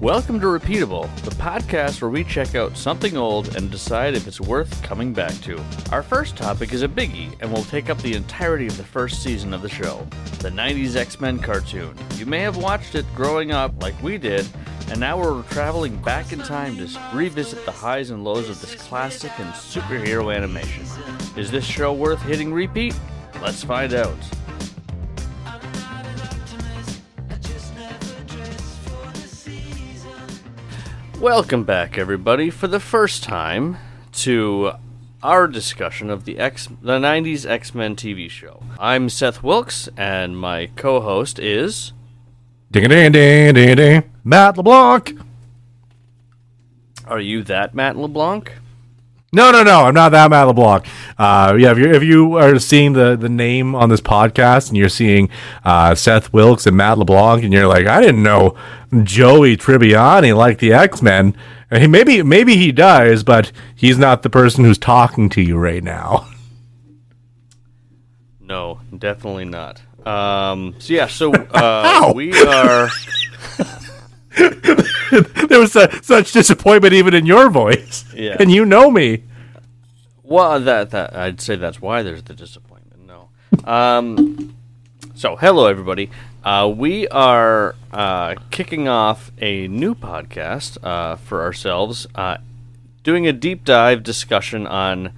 Welcome to Repeatable, the podcast where we check out something old and decide if it's worth coming back to. Our first topic is a biggie, and we'll take up the entirety of the first season of the show the 90s X Men cartoon. You may have watched it growing up like we did, and now we're traveling back in time to revisit the highs and lows of this classic and superhero animation. Is this show worth hitting repeat? Let's find out. Welcome back, everybody, for the first time to our discussion of the X, the '90s X-Men TV show. I'm Seth Wilkes, and my co-host is Ding ding ding ding ding. Matt LeBlanc. Are you that Matt LeBlanc? No, no, no. I'm not that Matt LeBlanc. Uh, yeah, if you if you are seeing the the name on this podcast and you're seeing uh, Seth Wilkes and Matt LeBlanc, and you're like, I didn't know Joey Tribbiani liked the X Men. Maybe maybe he does, but he's not the person who's talking to you right now. No, definitely not. Um, so yeah, so uh, we are. there was su- such disappointment even in your voice. Yeah. And you know me. Well, that that I'd say that's why there's the disappointment. No. Um, so hello everybody. Uh, we are uh, kicking off a new podcast uh, for ourselves, uh, doing a deep dive discussion on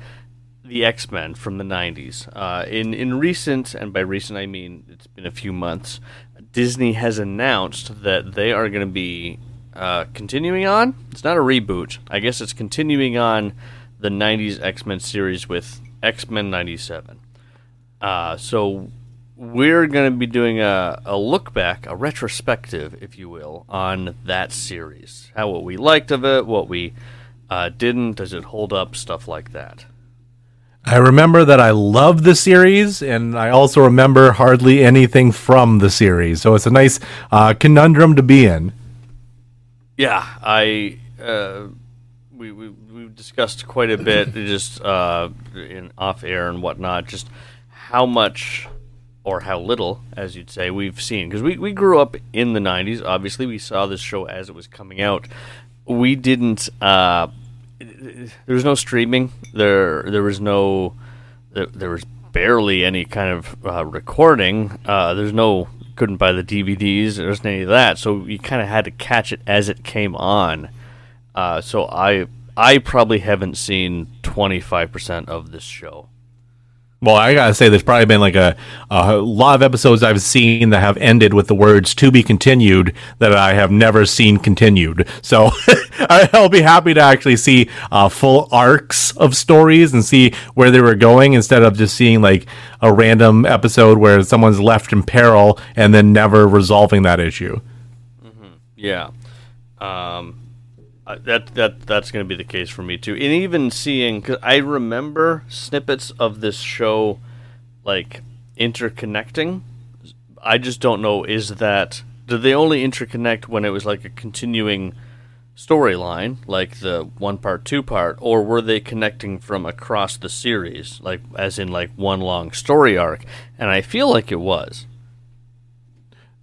the X Men from the '90s. Uh, in in recent, and by recent I mean it's been a few months. Disney has announced that they are going to be uh, continuing on. It's not a reboot. I guess it's continuing on the '90s X Men series with X Men '97. Uh, so we're going to be doing a, a look back, a retrospective, if you will, on that series. How what we liked of it, what we uh, didn't, does it hold up, stuff like that. I remember that I love the series, and I also remember hardly anything from the series. So it's a nice uh, conundrum to be in. Yeah, I uh, we we we've discussed quite a bit, just uh, in off air and whatnot, just how much or how little, as you'd say, we've seen because we we grew up in the '90s. Obviously, we saw this show as it was coming out. We didn't. There was no streaming. There there was no. There, there was barely any kind of uh, recording. Uh, there's no couldn't buy the DVDs. There wasn't any of that, so you kind of had to catch it as it came on. Uh, so I I probably haven't seen 25 percent of this show. Well, I gotta say, there's probably been like a, a lot of episodes I've seen that have ended with the words "to be continued" that I have never seen continued. So I'll be happy to actually see uh, full arcs of stories and see where they were going instead of just seeing like a random episode where someone's left in peril and then never resolving that issue. Yeah, um, uh, that that that's going to be the case for me too. And even seeing, cause I remember snippets of this show, like interconnecting. I just don't know. Is that did they only interconnect when it was like a continuing storyline, like the one part, two part, or were they connecting from across the series, like as in like one long story arc? And I feel like it was.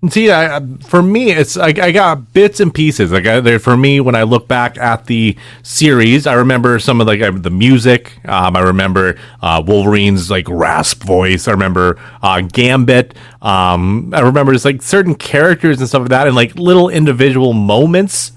See, I, for me, it's I, I got bits and pieces. Like I, for me, when I look back at the series, I remember some of like the music. Um, I remember uh, Wolverine's like rasp voice. I remember uh, Gambit. Um, I remember just like certain characters and stuff like that, and like little individual moments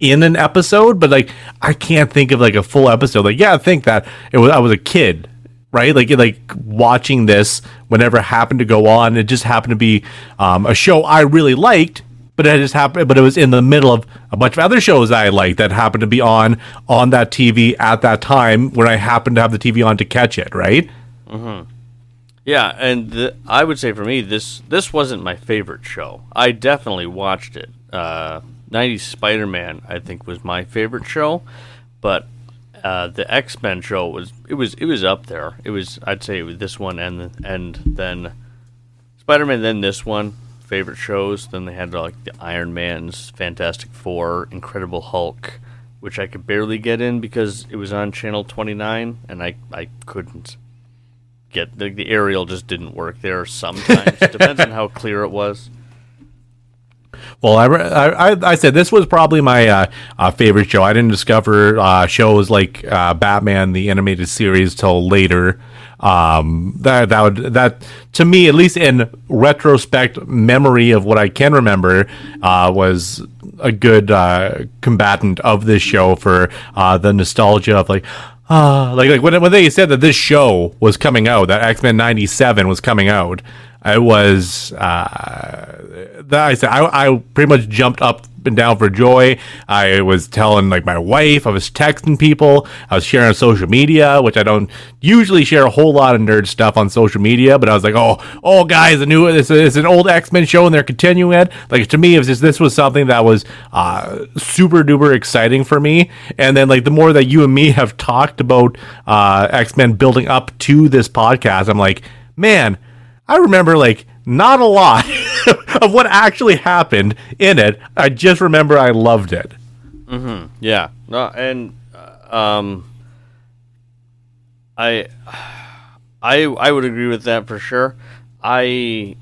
in an episode. But like, I can't think of like a full episode. Like, yeah, I think that it was I was a kid right? Like like watching this whenever happened to go on. It just happened to be um, a show I really liked, but it just happened. But it was in the middle of a bunch of other shows I liked that happened to be on on that TV at that time when I happened to have the TV on to catch it. Right? Yeah, and the, I would say for me, this this wasn't my favorite show. I definitely watched it. Uh, '90s Spider-Man, I think, was my favorite show, but uh, the X Men show was it was it was up there. It was I'd say it was this one and and then Spider Man, then this one favorite shows. Then they had like the Iron Man's, Fantastic Four, Incredible Hulk, which I could barely get in because it was on Channel Twenty Nine, and I I couldn't get the, the aerial just didn't work there. Sometimes depends on how clear it was. Well, I, I, I said this was probably my uh, uh, favorite show. I didn't discover uh, shows like uh, Batman the animated series till later. Um, that that would that to me, at least in retrospect, memory of what I can remember, uh, was a good uh, combatant of this show for the nostalgia of like. Uh, like like when when they said that this show was coming out, that X Men '97 was coming out, I was uh, I said I, I pretty much jumped up and down for joy. I was telling like my wife, I was texting people, I was sharing on social media, which I don't usually share a whole lot of nerd stuff on social media, but I was like, oh, oh guys, a new it's, it's an old X Men show and they're continuing it. Like to me, it was just this was something that was uh, super duper exciting for me. And then like the more that you and me have talked about uh, X Men building up to this podcast, I'm like, man I remember like not a lot of what actually happened in it. I just remember I loved it. Mm-hmm. Yeah. No, and uh, um, I, I, I would agree with that for sure. I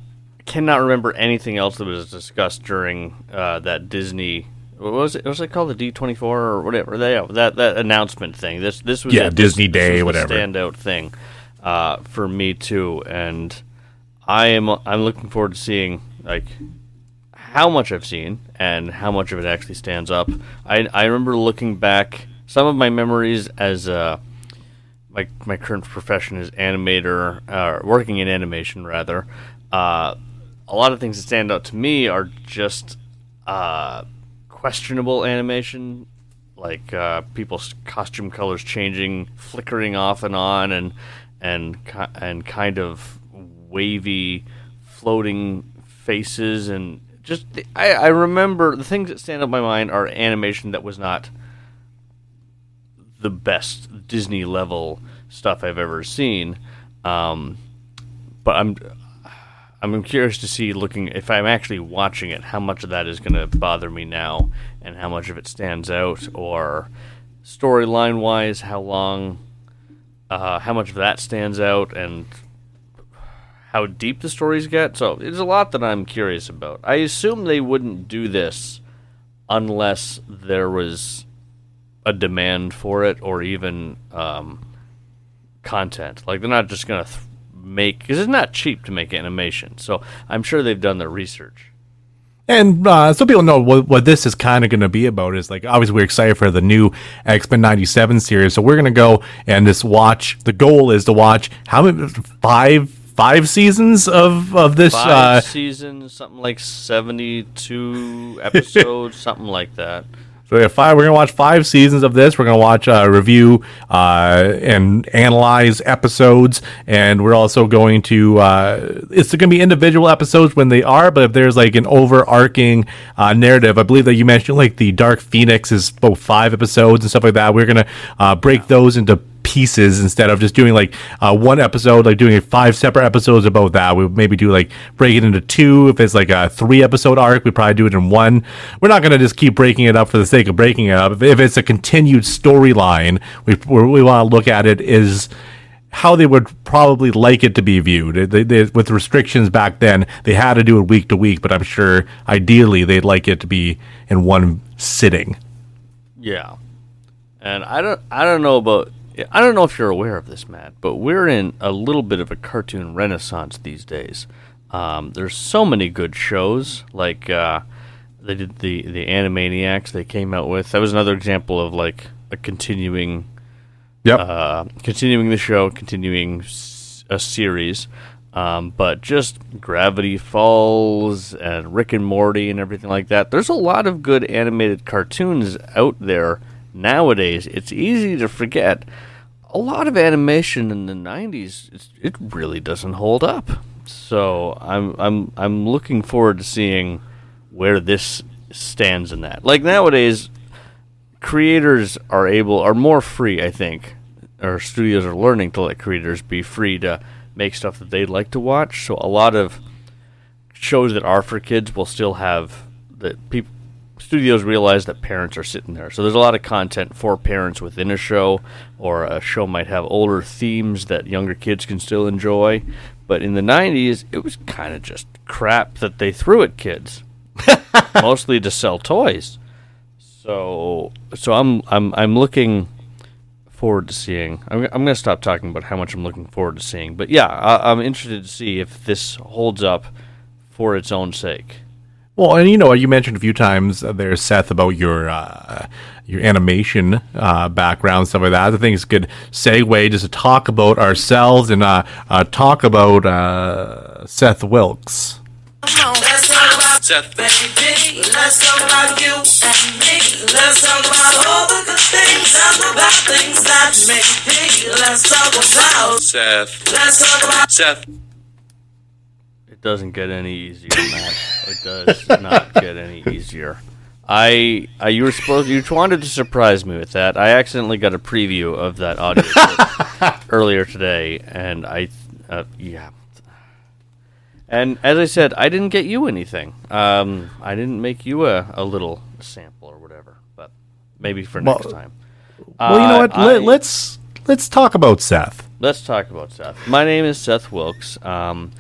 cannot remember anything else that was discussed during uh, that Disney. What was it? What was it called? The D twenty four or whatever they that that announcement thing. This this was yeah Disney this, Day this whatever standout thing uh, for me too and I am I'm looking forward to seeing like how much I've seen and how much of it actually stands up. I I remember looking back some of my memories as uh, my my current profession is animator, uh, working in animation rather. Uh, a lot of things that stand out to me are just uh, questionable animation, like uh, people's costume colors changing, flickering off and on, and and and kind of wavy, floating faces, and just I, I remember the things that stand up in my mind are animation that was not the best Disney level stuff I've ever seen. Um, but I'm I'm curious to see looking if I'm actually watching it, how much of that is going to bother me now, and how much of it stands out, or storyline wise, how long, uh, how much of that stands out, and how deep the stories get. So there's a lot that I'm curious about. I assume they wouldn't do this unless there was a demand for it or even um, content. Like they're not just gonna th- make because it's not cheap to make animation. So I'm sure they've done their research. And uh, some people know what, what this is kind of going to be about is like obviously we're excited for the new X Men '97 series, so we're going to go and just watch. The goal is to watch how many five five seasons of of this five uh, seasons, something like seventy two episodes, something like that. So we have five. We're gonna watch five seasons of this. We're gonna watch uh, review uh, and analyze episodes, and we're also going to. Uh, it's gonna be individual episodes when they are, but if there's like an overarching uh, narrative, I believe that you mentioned like the Dark Phoenix is both five episodes and stuff like that. We're gonna uh, break those into pieces instead of just doing like uh, one episode, like doing five separate episodes about that. We maybe do like break it into two. If it's like a three episode arc, we probably do it in one. We're not going to just keep breaking it up for the sake of breaking it up. If, it's a continued storyline, we we want to look at it is how they would probably like it to be viewed. They, they, with restrictions back then, they had to do it week to week, but I'm sure ideally they'd like it to be in one sitting. Yeah, and I don't I don't know about I don't know if you're aware of this, Matt, but we're in a little bit of a cartoon renaissance these days. Um, there's so many good shows, like uh, they did the the Animaniacs they came out with. That was another example of like a continuing, yep, uh, continuing the show, continuing a series. Um, but just Gravity Falls and Rick and Morty and everything like that. There's a lot of good animated cartoons out there nowadays. It's easy to forget a lot of animation in the 90s it really doesn't hold up. So i'm i'm i'm looking forward to seeing where this stands in that. Like nowadays creators are able are more free i think or studios are learning to let creators be free to make stuff that they'd like to watch. So a lot of shows that are for kids will still have that people studios realize that parents are sitting there. So there's a lot of content for parents within a show, or a show might have older themes that younger kids can still enjoy. But in the 90s, it was kind of just crap that they threw at kids. mostly to sell toys. So so I'm I'm I'm looking forward to seeing. I'm I'm gonna stop talking about how much I'm looking forward to seeing. But yeah, I, I'm interested to see if this holds up for its own sake. Well, and you know, you mentioned a few times there, Seth, about your uh, your animation uh, background, stuff like that. I think it's a good segue just to talk about ourselves and uh, uh talk about uh, Seth Wilkes. Seth. Baby, let's talk about you and me. Let's talk about all the good things and the bad things that make me. Let's talk about Seth. Let's talk about Seth. It doesn't get any easier, Matt. it does not get any easier. I, I, you were supposed you wanted to surprise me with that. I accidentally got a preview of that audio earlier today, and I, uh, yeah. And as I said, I didn't get you anything. Um, I didn't make you a, a little sample or whatever, but maybe for well, next time. Well, you know what? Uh, Let, us let's, let's talk about Seth. Let's talk about Seth. My name is Seth Wilkes. Um,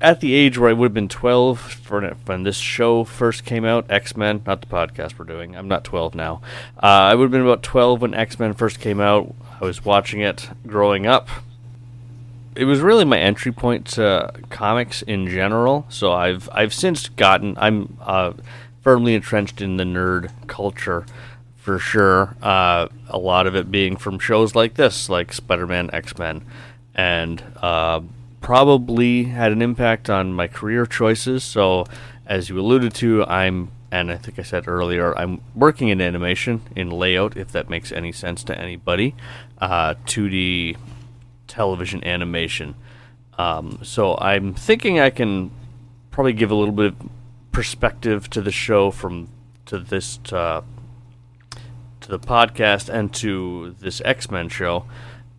at the age where I would have been 12 for when this show first came out, X Men, not the podcast we're doing. I'm not 12 now. Uh, I would have been about 12 when X Men first came out. I was watching it growing up. It was really my entry point to comics in general. So I've I've since gotten I'm uh, firmly entrenched in the nerd culture for sure. Uh, a lot of it being from shows like this, like Spider Man, X Men, and uh, probably had an impact on my career choices. So, as you alluded to, I'm, and I think I said earlier, I'm working in animation, in layout, if that makes any sense to anybody, uh, 2D television animation. Um, so, I'm thinking I can probably give a little bit of perspective to the show from to this uh, to the podcast and to this X Men show.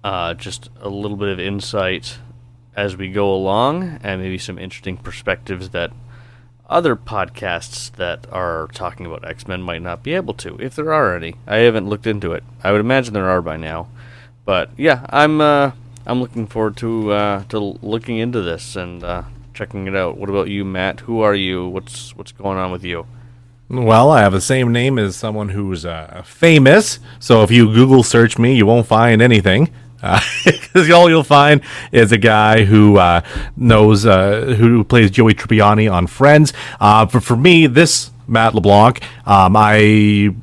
Uh, just a little bit of insight as we go along and maybe some interesting perspectives that other podcasts that are talking about X Men might not be able to, if there are any. I haven't looked into it. I would imagine there are by now, but yeah, I'm uh, I'm looking forward to uh, to looking into this and uh, checking it out. What about you, Matt? Who are you? What's what's going on with you? Well, I have the same name as someone who's uh, famous. So if you Google search me, you won't find anything because all you'll find is a guy who uh, knows uh, who plays Joey Tribbiani on Friends. Uh, but for me, this Matt LeBlanc, um, I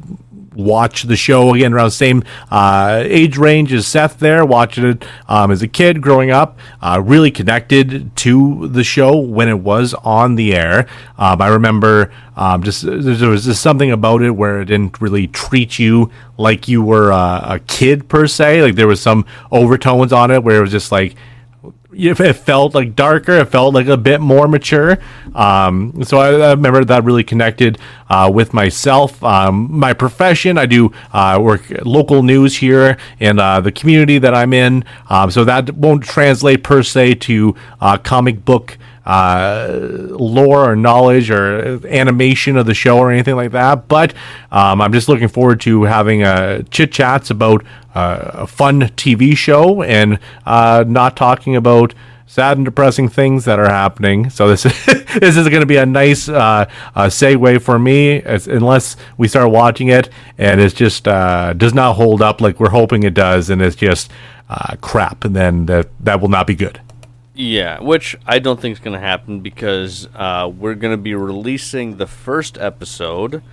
watch the show again around the same uh, age range as Seth there, watching it um, as a kid growing up, uh, really connected to the show when it was on the air. Um, I remember um, just there was just something about it where it didn't really treat you like you were a kid per se. Like there was some overtones on it where it was just like it felt like darker. It felt like a bit more mature. Um, so I, I, remember that really connected uh, with myself. Um, my profession, I do uh, work local news here in uh, the community that I'm in. Um, so that won't translate per se to uh, comic book uh, lore or knowledge or animation of the show or anything like that. But um, I'm just looking forward to having uh, chit chats about uh, a fun TV show and uh, not talking about sad and depressing things that are happening. So this this is going to be a nice uh, uh, segue for me, as, unless we start watching it and it just uh, does not hold up like we're hoping it does, and it's just uh, crap, and then that that will not be good. Yeah, which I don't think is going to happen because uh, we're going to be releasing the first episode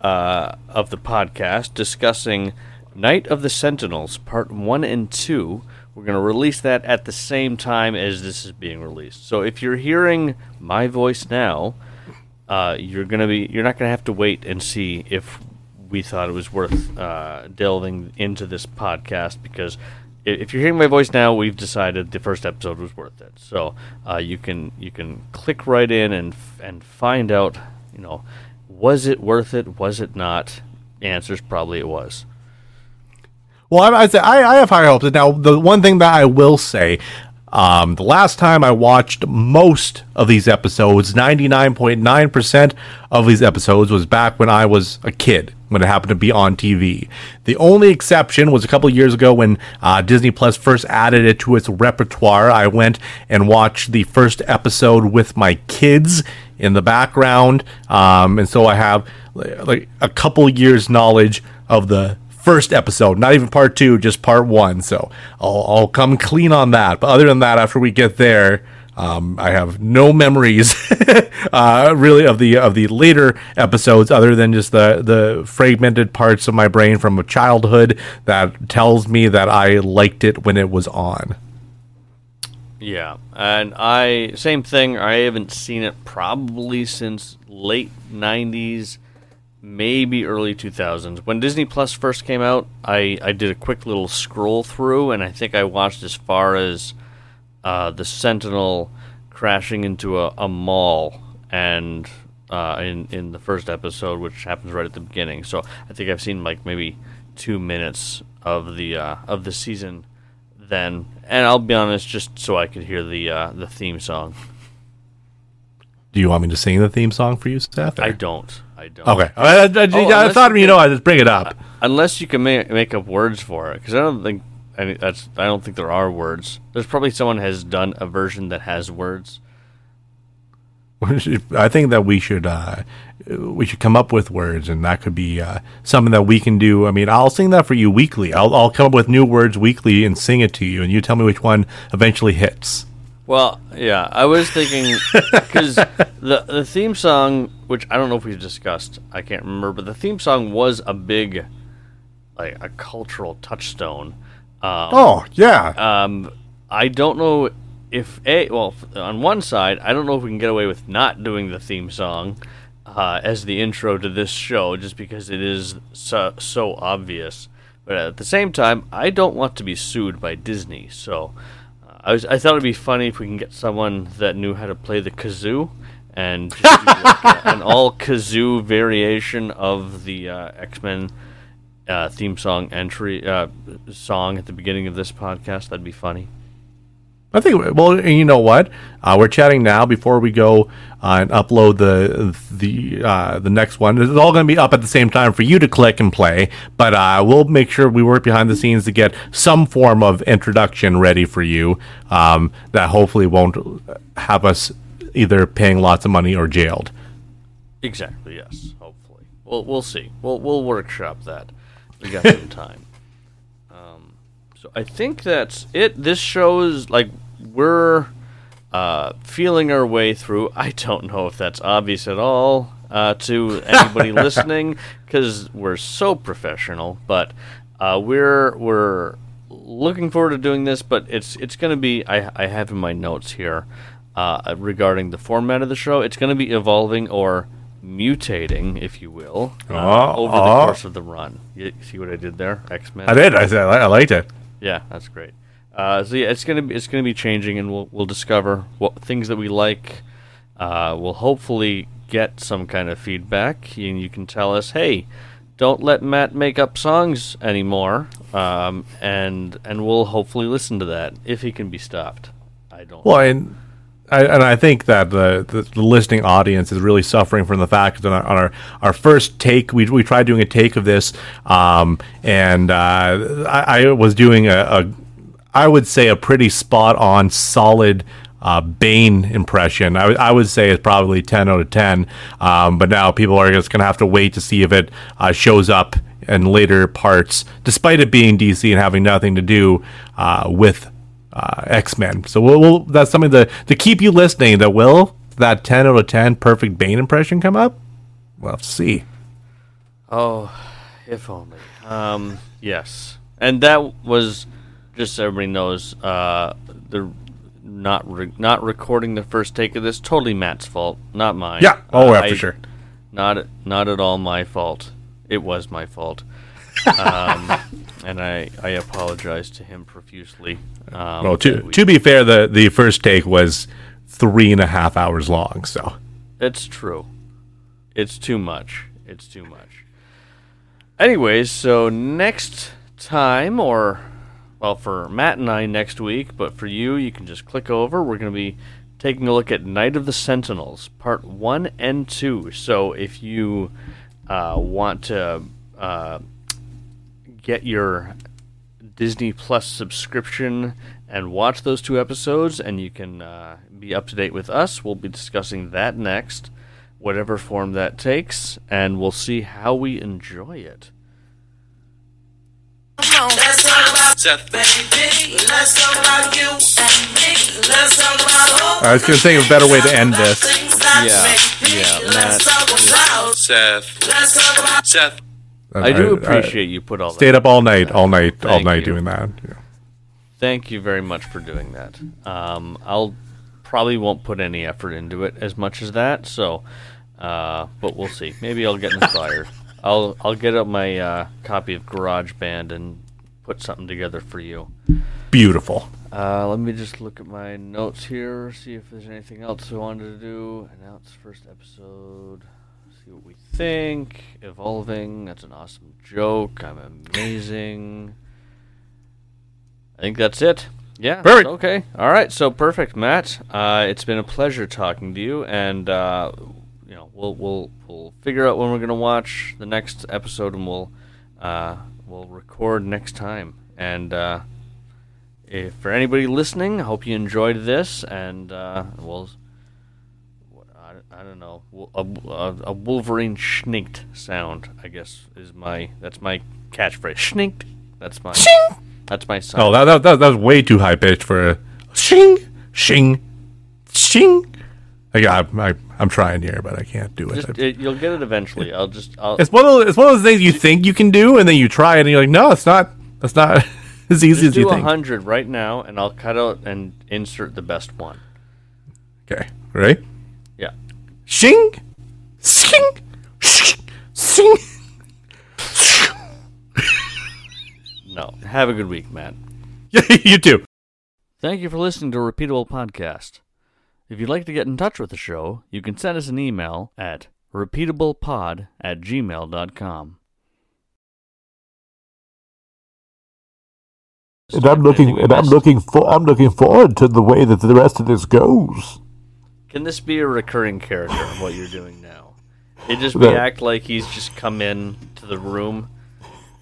uh, of the podcast discussing Night of the Sentinels, Part 1 and 2. We're going to release that at the same time as this is being released. So if you're hearing my voice now, uh, you're going to be you're not going to have to wait and see if we thought it was worth uh, delving into this podcast because if you're hearing my voice now, we've decided the first episode was worth it. So uh, you can you can click right in and and find out, you know, was it worth it? Was it not? answers probably it was. Well, I, say I, I have high hopes. Now, the one thing that I will say, um, the last time I watched most of these episodes, 99.9% of these episodes was back when I was a kid when it happened to be on TV. The only exception was a couple years ago when uh, Disney Plus first added it to its repertoire. I went and watched the first episode with my kids in the background, um, and so I have like a couple years knowledge of the first episode, not even part two, just part one. So I'll, I'll come clean on that. But other than that, after we get there, um, I have no memories, uh, really, of the of the later episodes, other than just the the fragmented parts of my brain from a childhood that tells me that I liked it when it was on. Yeah, and I same thing. I haven't seen it probably since late '90s, maybe early 2000s. When Disney Plus first came out, I I did a quick little scroll through, and I think I watched as far as uh, the Sentinel crashing into a, a mall and uh, in in the first episode, which happens right at the beginning. So I think I've seen like maybe two minutes of the uh, of the season then, and I'll be honest, just so I could hear the uh, the theme song. Do you want me to sing the theme song for you, Seth? or- I don't. I don't. Okay, I, I, I, I thought you you know I just bring it up. Unless you can make, make up words for it, because I don't think any, that's I don't think there are words. There's probably someone has done a version that has words. I think that we should uh, we should come up with words, and that could be uh, something that we can do. I mean, I'll sing that for you weekly. I'll I'll come up with new words weekly and sing it to you, and you tell me which one eventually hits. Well, yeah, I was thinking because the the theme song, which I don't know if we've discussed, I can't remember, but the theme song was a big, like a cultural touchstone. Um, Oh yeah, um, I don't know if a well on one side, I don't know if we can get away with not doing the theme song uh, as the intro to this show, just because it is so, so obvious. But at the same time, I don't want to be sued by Disney, so uh, I was I thought it'd be funny if we can get someone that knew how to play the kazoo. And just do like a- an all kazoo variation of the uh, X Men uh, theme song entry uh, song at the beginning of this podcast. That'd be funny. I think. Well, and you know what? Uh, we're chatting now before we go uh, and upload the the uh, the next one. It's all going to be up at the same time for you to click and play. But uh, we'll make sure we work behind the scenes to get some form of introduction ready for you. Um, that hopefully won't have us either paying lots of money or jailed. Exactly. Yes. Hopefully, we'll we'll see. We'll we'll workshop that. We got some time. Um, so I think that's it. This show is like we're uh, feeling our way through. I don't know if that's obvious at all uh, to anybody listening because we're so professional. But uh, we're we're looking forward to doing this. But it's it's going to be. I I have in my notes here uh, regarding the format of the show. It's going to be evolving or mutating, if you will, uh, Oh, over the oh. course of the run. You see what I did there? X Men. I did. I said I liked it. Yeah, that's great. Uh, so yeah, it's gonna be it's gonna be changing, and we'll we'll discover what things that we like. Uh, we'll hopefully get some kind of feedback, and you can tell us, hey, don't let Matt make up songs anymore, um, and and we'll hopefully listen to that if he can be stopped. I don't. Well, and I, and I think that the, the the listening audience is really suffering from the fact that on our, on our, our first take, we, we tried doing a take of this, um, and uh, I, I was doing a, a, I would say a pretty spot on, solid. Uh, Bane impression, I, would- say it's probably ten out of ten. Um, but now people are just gonna have to wait to see if it uh, shows up in later parts, despite it being DC and having nothing to do uh, with uh, X Men. So we'll, we'll, that's something to to keep you listening. That will that ten out of ten perfect Bane impression come up? We'll have to see. Oh, if only. Um, yes, and that was just so everybody knows. Uh, the not re- not recording the first take of this totally Matt's fault, not mine. Yeah. Oh, Uh, yeah, for I- sure. Not not at all my fault. It was my fault. Um, and I I apologize to him profusely. Um, Well, to we- to be fair, the the first take was three and a half hours long. So It's true. It's too much. It's too much. Anyways, so next time, or, well, for Matt and I next week, but for you, you can just click over. We're going to be taking a look at Night of the Sentinels, part one and two. So if you uh, want to uh, get your Disney Plus subscription and watch those two episodes, and you can uh, be up to date with us. We'll be discussing that next, whatever form that takes, and we'll see how we enjoy it. Let's talk about Seth, baby. Let's talk about you and me. Let's talk about I was going to think of a better way to end this. Yeah, yeah, Matt. Seth. Let's talk about Seth. I do appreciate you put all that Stayed up all night, all night, all night you. doing that. Yeah. Thank you very much for doing that. Um, I'll probably won't put any effort into it as much as that. So, uh, but we'll see. Maybe I'll get inspired. I'll I'll get up my uh, copy of GarageBand and put something together for you. Beautiful. Uh, let me just look at my notes here, see if there's anything else I wanted to do. Announce first episode. See what we think. Evolving. That's an awesome joke. I'm amazing. I think that's it. Yeah. Perfect. Okay. All right. So perfect, Matt. Uh, it's been a pleasure talking to you, and uh, you know we'll we'll we'll figure out when we're gonna watch the next episode, and we'll uh, we'll record next time. And uh, if for anybody listening, I hope you enjoyed this, and uh, we'll. What- I, I don't know. A, a, a Wolverine schninked sound, I guess, is my that's my catchphrase. Schninked. That's my. shing. That's my sound. Oh, that, that, that, that was way too high pitched for a shing, shing, shing. I, got- I, I'm trying here, but I can't do it. Just, it, you'll get it eventually. I'll just. I'll, it's one of those, it's one of those things you think you can do, and then you try it, and you're like, no, it's not. That's not as easy just as you do a think. hundred right now, and I'll cut out and insert the best one. Okay, ready? Yeah. Shing, sing, sing. No. Have a good week, Matt. you too. Thank you for listening to Repeatable Podcast. If you'd like to get in touch with the show, you can send us an email at repeatablepod at gmail.com. And I'm looking, and I'm looking for, I'm looking forward to the way that the rest of this goes. Can this be a recurring character in what you're doing now? It just That- act like he's just come in to the room.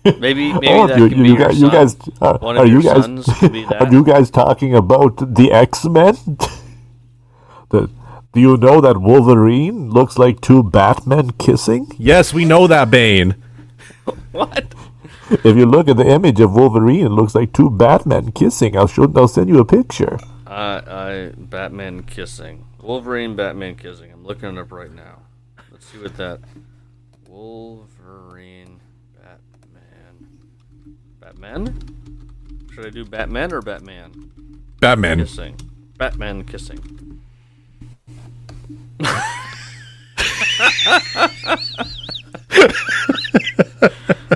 Maybe maybe oh, that you, can be you, your guys, you son. guys, are, One of are your you guys, sons could be that. are you guys talking about the X Men? the, do you know that Wolverine looks like two Batmen kissing? Yes, we know that, Bane. What? If you look at the image of Wolverine, it looks like two Batmen kissing. I'll show, I'll send you a picture. Uh, I Batman kissing. Wolverine Batman kissing. I'm looking it up right now. Let's see what that Wolverine Batman Batman? Should I do Batman or Batman Batman. kissing? Batman kissing.